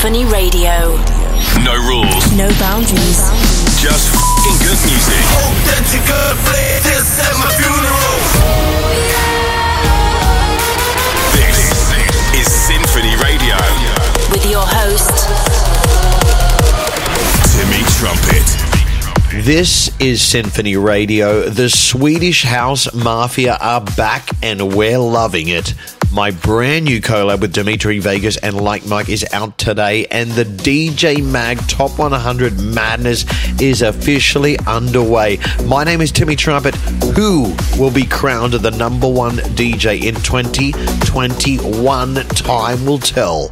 Sinphony Radio. No rules. No boundaries. Just f***ing good music. Hope that you good play this at my funeral. This is Sinphony Radio. With your host, Timmy Trumpet. This is Sinphony Radio. The Swedish House Mafia are back and we're loving it. My brand new collab with Dimitri Vegas and Like Mike is out today, and the DJ Mag Top 100 Madness is officially underway. My name is Timmy Trumpet. Who will be crowned the number one DJ in 2021? Time will tell.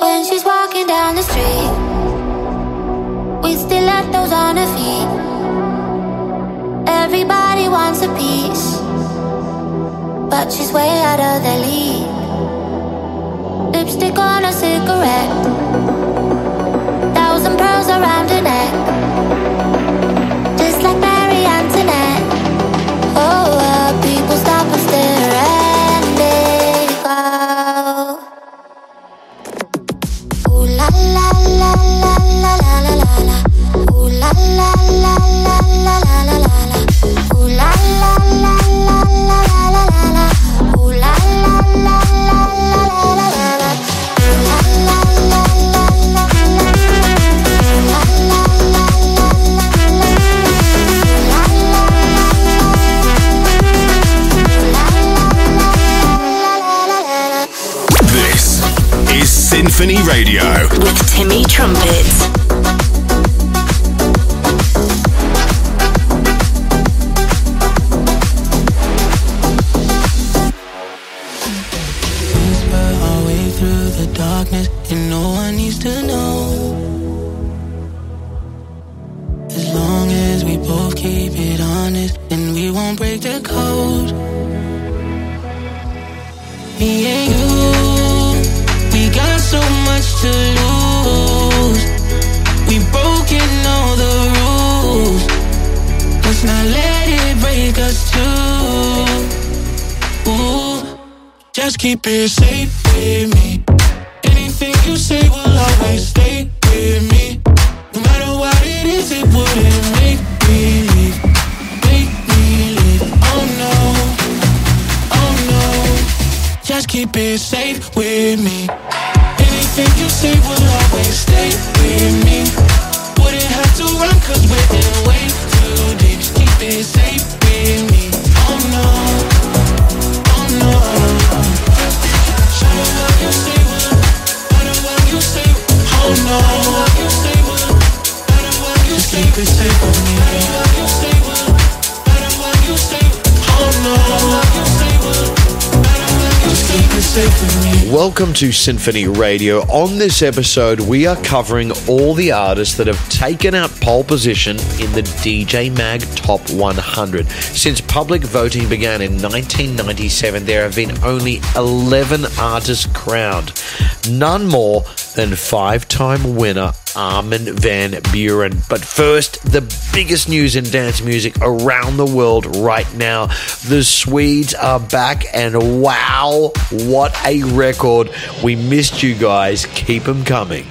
When she's walking down the street, with stilettos on her feet. Everybody wants a piece, but she's way out of their league. Lipstick on a cigarette, thousand pearls around her Sinphony Radio. with Timmy Trumpet. To Sinphony Radio. On this episode, we are covering all the artists that have taken out pole position in the DJ Mag Top 100. Since public voting began in 1997, there have been only 11 artists crowned. None more than five time winner Armin van Buuren. But first, the biggest news in dance music around the world right now. The Swedes are back, and wow, what a record! We missed you guys. Keep them coming.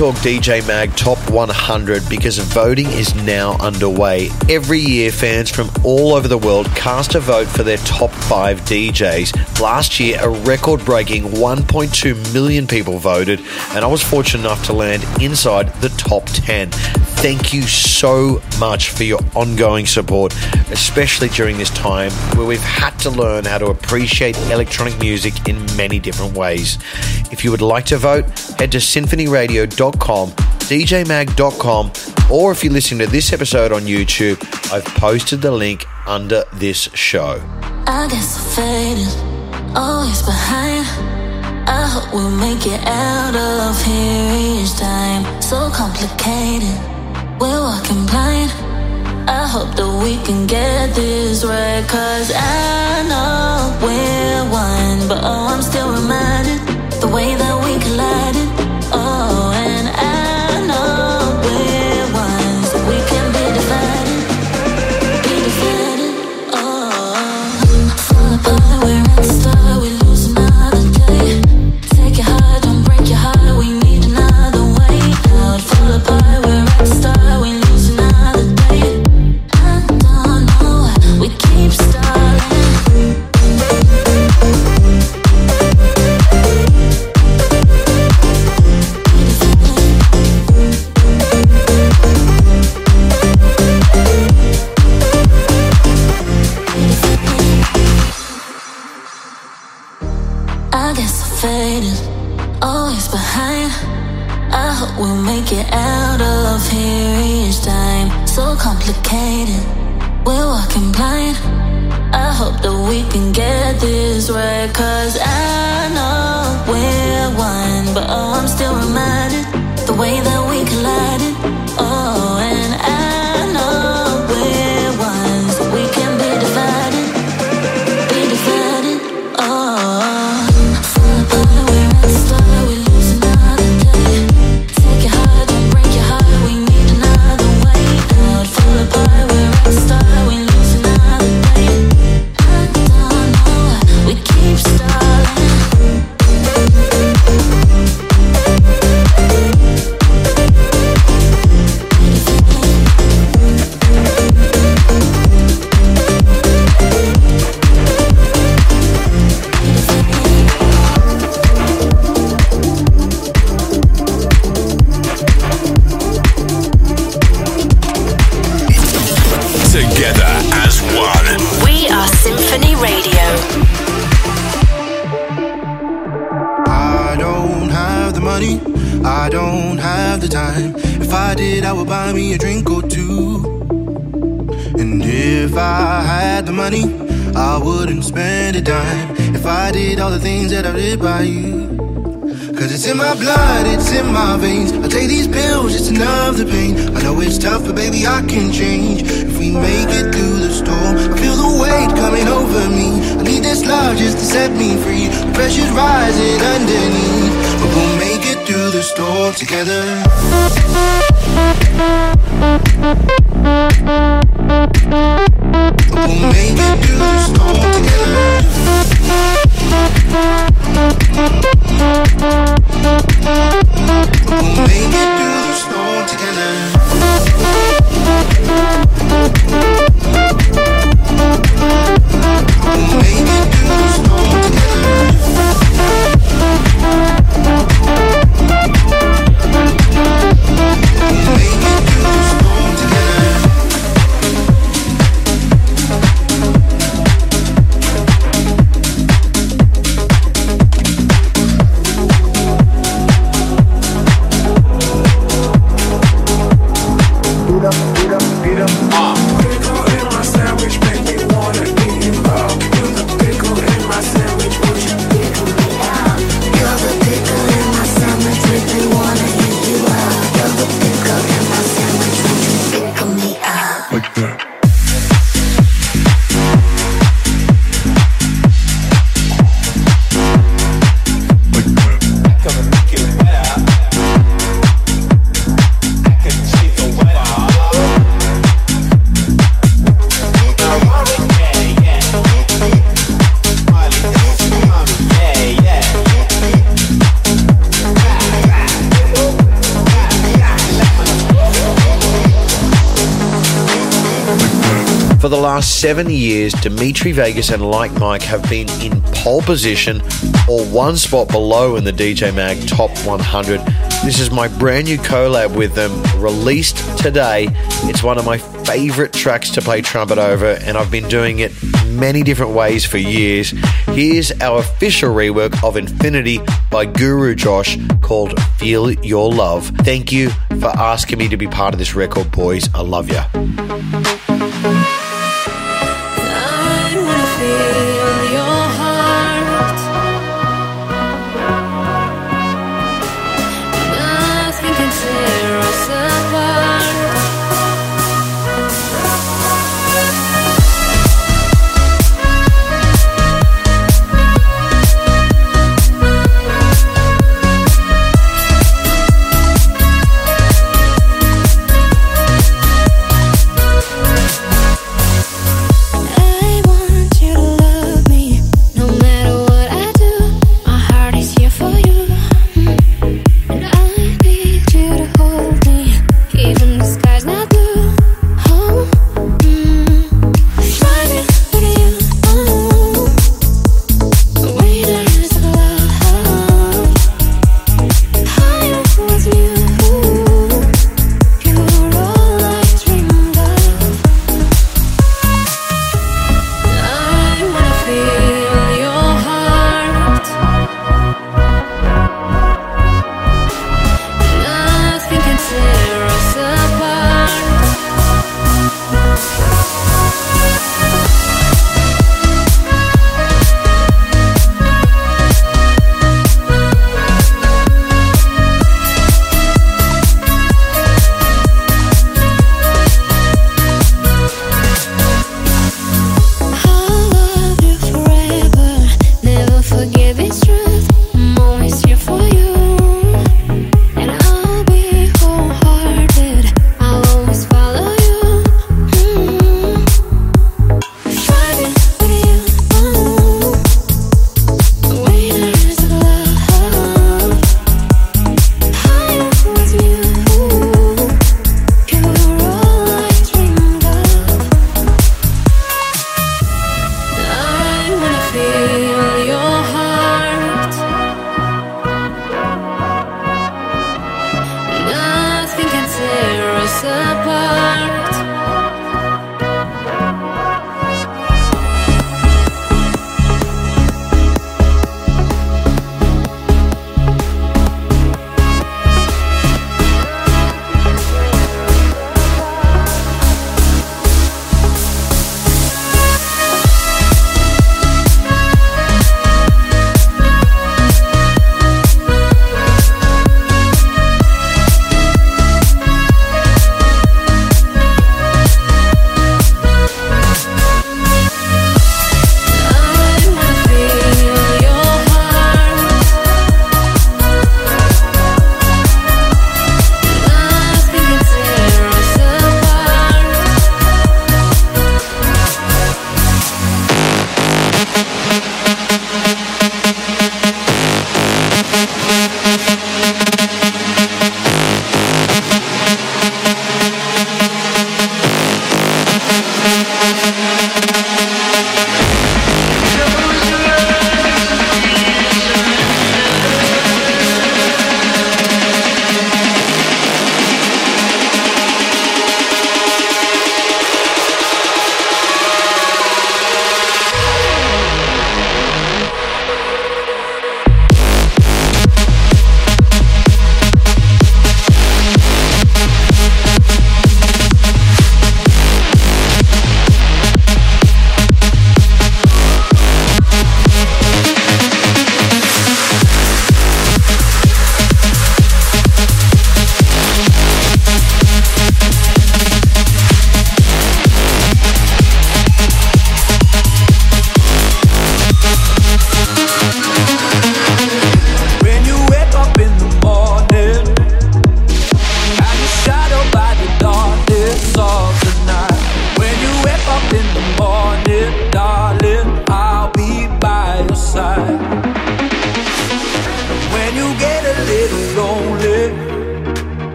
Talk DJ Mag Top 100 because voting is now underway. Every year, fans from all over the world cast a vote for their top five DJs. Last year, a record breaking 1.2 million people voted, and I was fortunate enough to land inside the top 10. Thank you so much for your ongoing support, especially during this time where we've had to learn how to appreciate electronic music in many different ways. If you would like to vote, head to sinphonyradio.com, djmag.com, or if you're listening to this episode on YouTube, I've posted the link under this show. I guess I faded, always behind. I hope we'll make it out of here each time. So complicated, we're walking blind. I hope that we can get this right. Cause I know we're one, but oh, I'm still reminded way that we collided. My veins. I take these pills it's numb the pain. I know it's tough, but baby, I can change. If we make it through the storm, I feel the weight coming over me. I need this love just to set me free. The pressure's rising underneath. But we'll make it through the storm together. seven years, Dimitri Vegas and Like Mike have been in pole position or one spot below in the DJ Mag Top 100. This is my brand new collab with them, released today. It's one of my favorite tracks to play trumpet over, and I've been doing it many different ways for years. Here's our official rework of Infinity by Guru Josh called Feel Your Love. Thank you for asking me to be part of this record, boys. I love you.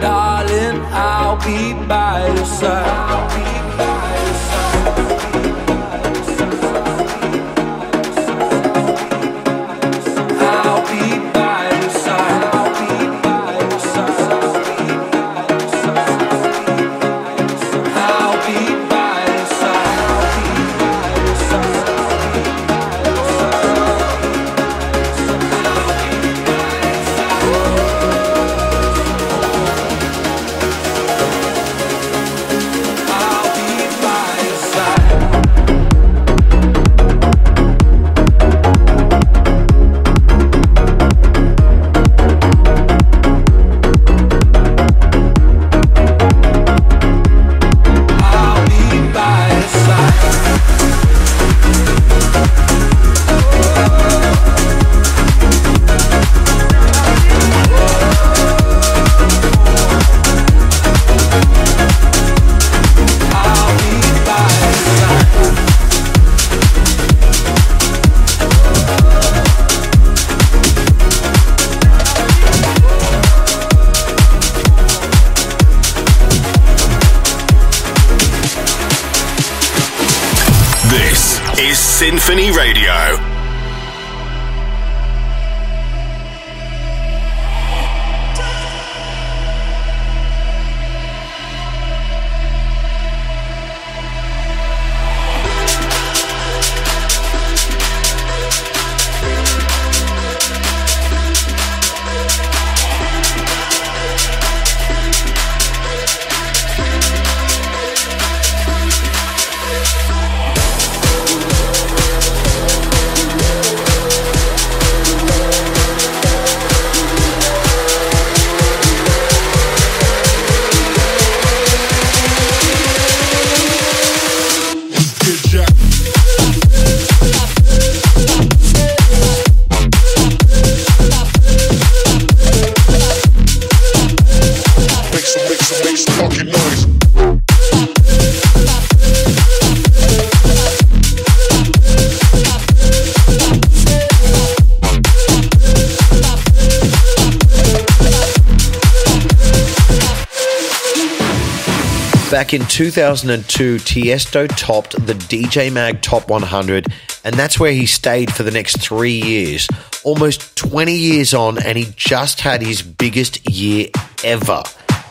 Darling, I'll be by your side. Back in 2002, Tiesto topped the DJ Mag Top 100, and that's where he stayed for the next three years. Almost 20 years on, and he just had his biggest year ever.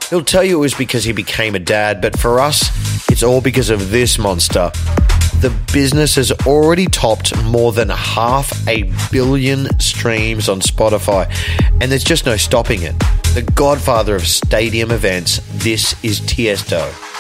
He'll tell you it was because he became a dad, but for us, it's all because of this monster. The business has already topped more than half a billion streams on Spotify, and there's just no stopping it. The godfather of stadium events, this is Tiesto.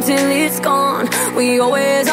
Until it's gone. We always,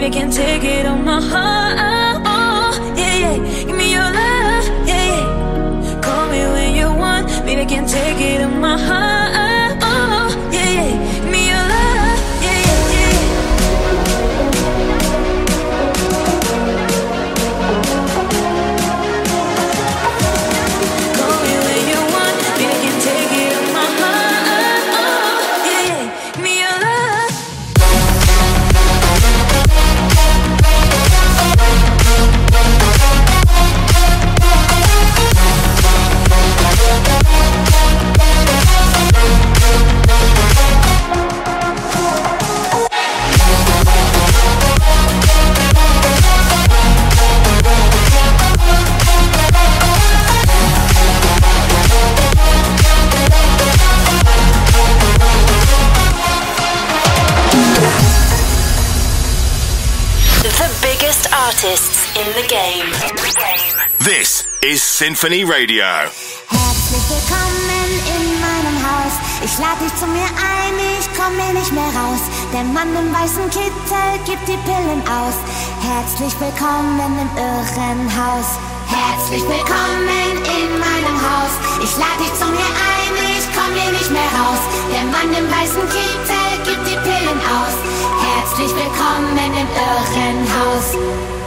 Baby, can't take it on my heart. Oh, yeah, yeah. Give me your love. Yeah, yeah. Call me when you want. Baby, can't take it on my heart. Symphony Radio. Herzlich willkommen in meinem Haus. Ich lade dich zu mir ein, ich komme nicht mehr raus. Der Mann im weißen Kittel gibt die Pillen aus. Herzlich willkommen im Irrenhaus. Herzlich willkommen in meinem Haus. Ich lade dich zu mir ein, ich komme nicht mehr raus. Der Mann im weißen Kittel gibt die Pillen aus. Herzlich willkommen im Irrenhaus.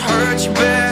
hurt you bad.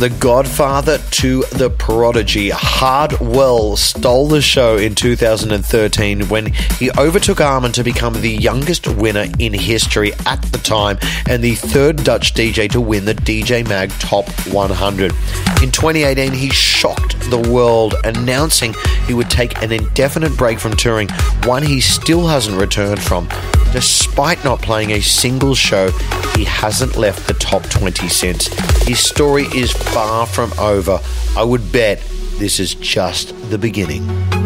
the Godfather to the Prodigy, Hardwell stole the show in 2013 when he overtook Armin to become the youngest winner in history at the time and the third Dutch DJ to win the DJ Mag Top 100. In 2018, he shocked the world, announcing he would take an indefinite break from touring, one he still hasn't returned from. Despite not playing a single show, he hasn't left the top 20 since. His story is far from over. I would bet this is just the beginning.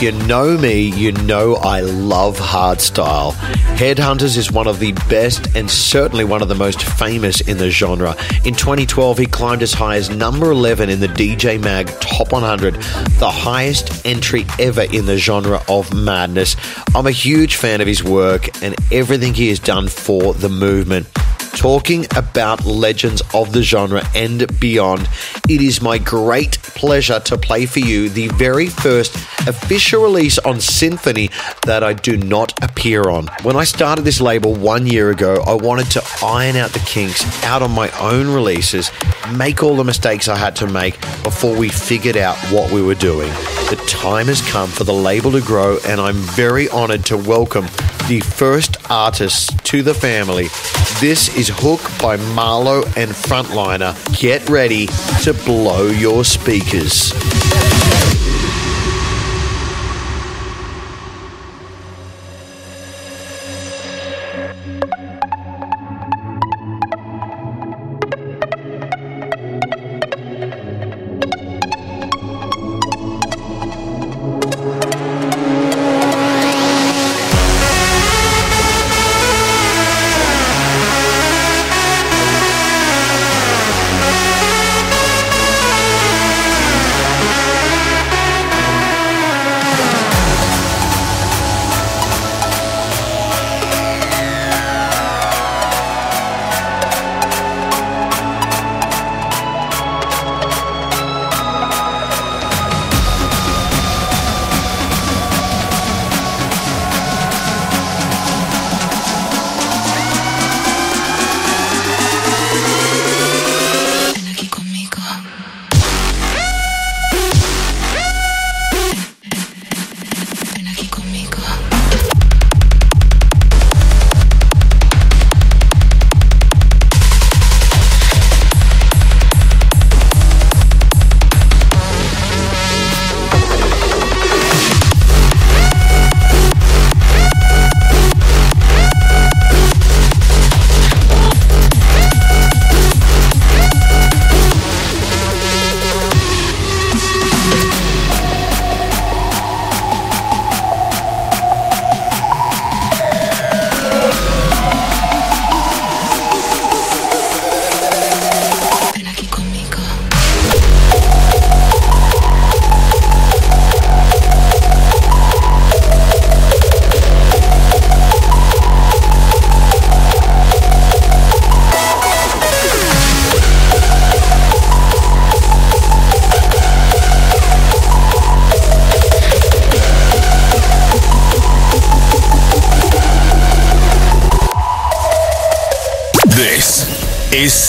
You know me, you know I love hardstyle. Headhunterz is one of the best and certainly one of the most famous in the genre. In 2012, he climbed as high as number 11 in the DJ Mag Top 100, the highest entry ever in the genre of madness. I'm a huge fan of his work and everything he has done for the movement talking about legends of the genre and beyond, it is my great pleasure to play for you the very first official release on Sinphony that I do not appear on. When I started this label one year ago, I wanted to iron out the kinks out on my own releases, make all the mistakes I had to make before we figured out what we were doing. The time has come for the label to grow, and I'm very honored to welcome the first artists to the family. This is Hook by MaRLo and Frontliner. Get ready to blow your speakers.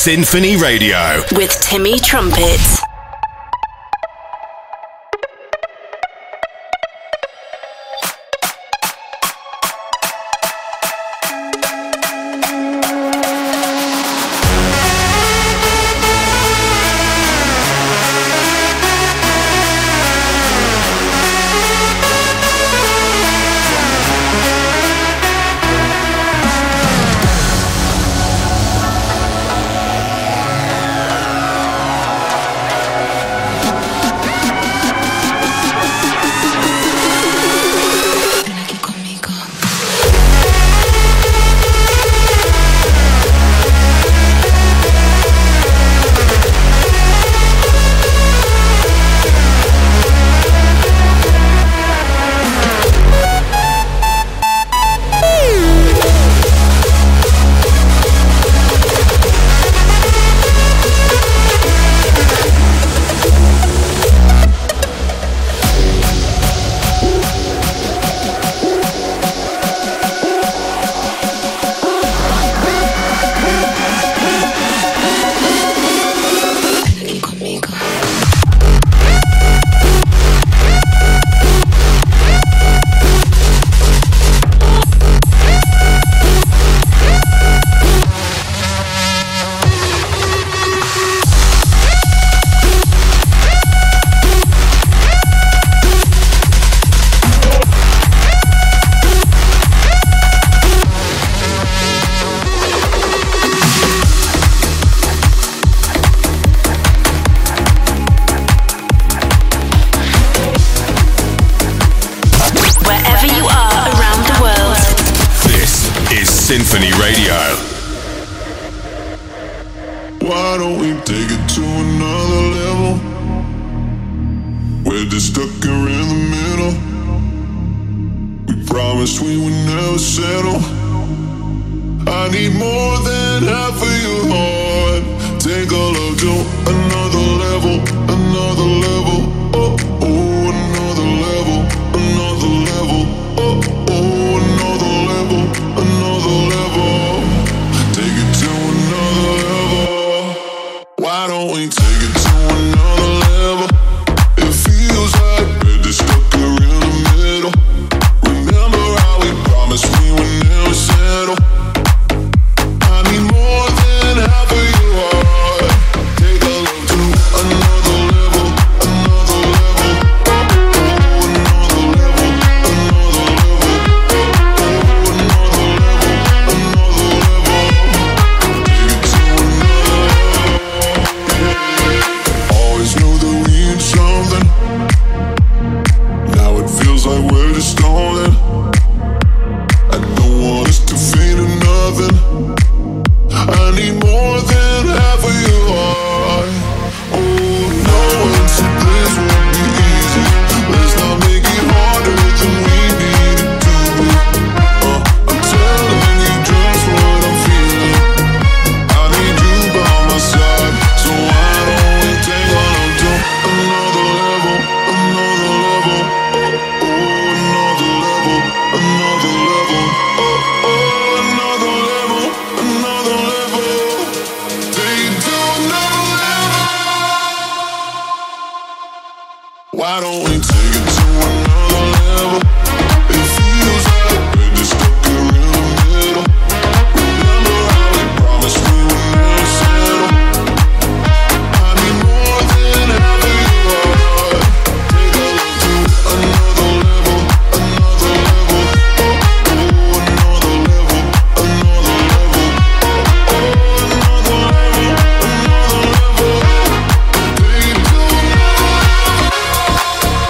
Sinphony Radio. With Timmy Trumpets.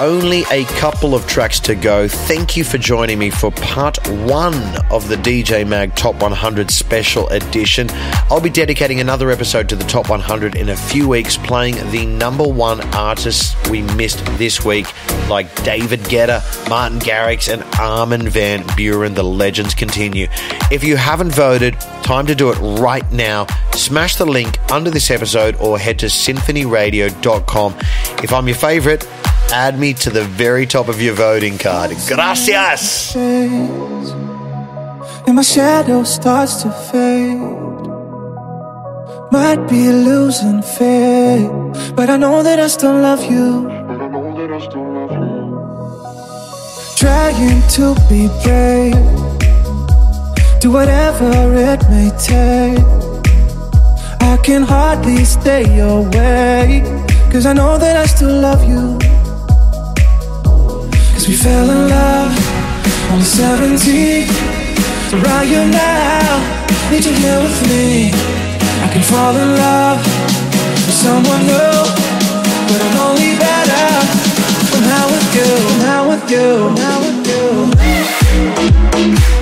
Only a couple of tracks to go. Thank you for joining me for part one of the DJ Mag Top 100 Special Edition. I'll be dedicating another episode to the Top 100 in a few weeks, playing the number one artists we missed this week, like David Guetta, Martin Garrix, and Armin Van Buuren. The legends continue. If you haven't voted, time to do it right now. Smash the link under this episode or head to sinphonyradio.com. If I'm your favorite, add me to the very top of your voting card. Gracias. and my shadow starts to fade. Might be losing faith, but I know that I still love you. Trying to be brave, do whatever it may take. I can hardly stay away, cause I know that I still love you. Cause we fell in love on the 17th. So right here now, need you here with me. I can fall in love with someone new, but I'm only better when I'm with you, now with you, now with you.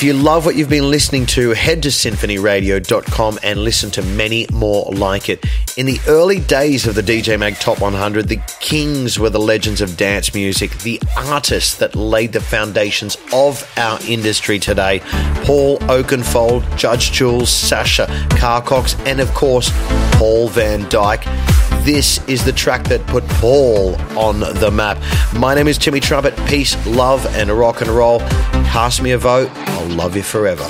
If you love what you've been listening to, head to sinphonyradio.com and listen to many more like it. In the early days of the DJ Mag Top 100, the kings were the legends of dance music, the artists that laid the foundations of our industry today. Paul Oakenfold, Judge Jules, Sasha Carl Cox, and of course, Paul Van Dyk. This is the track that put Paul on the map. My name is Timmy Trumpet. Peace, love, and rock and roll. Cast me a vote. I'll love you forever.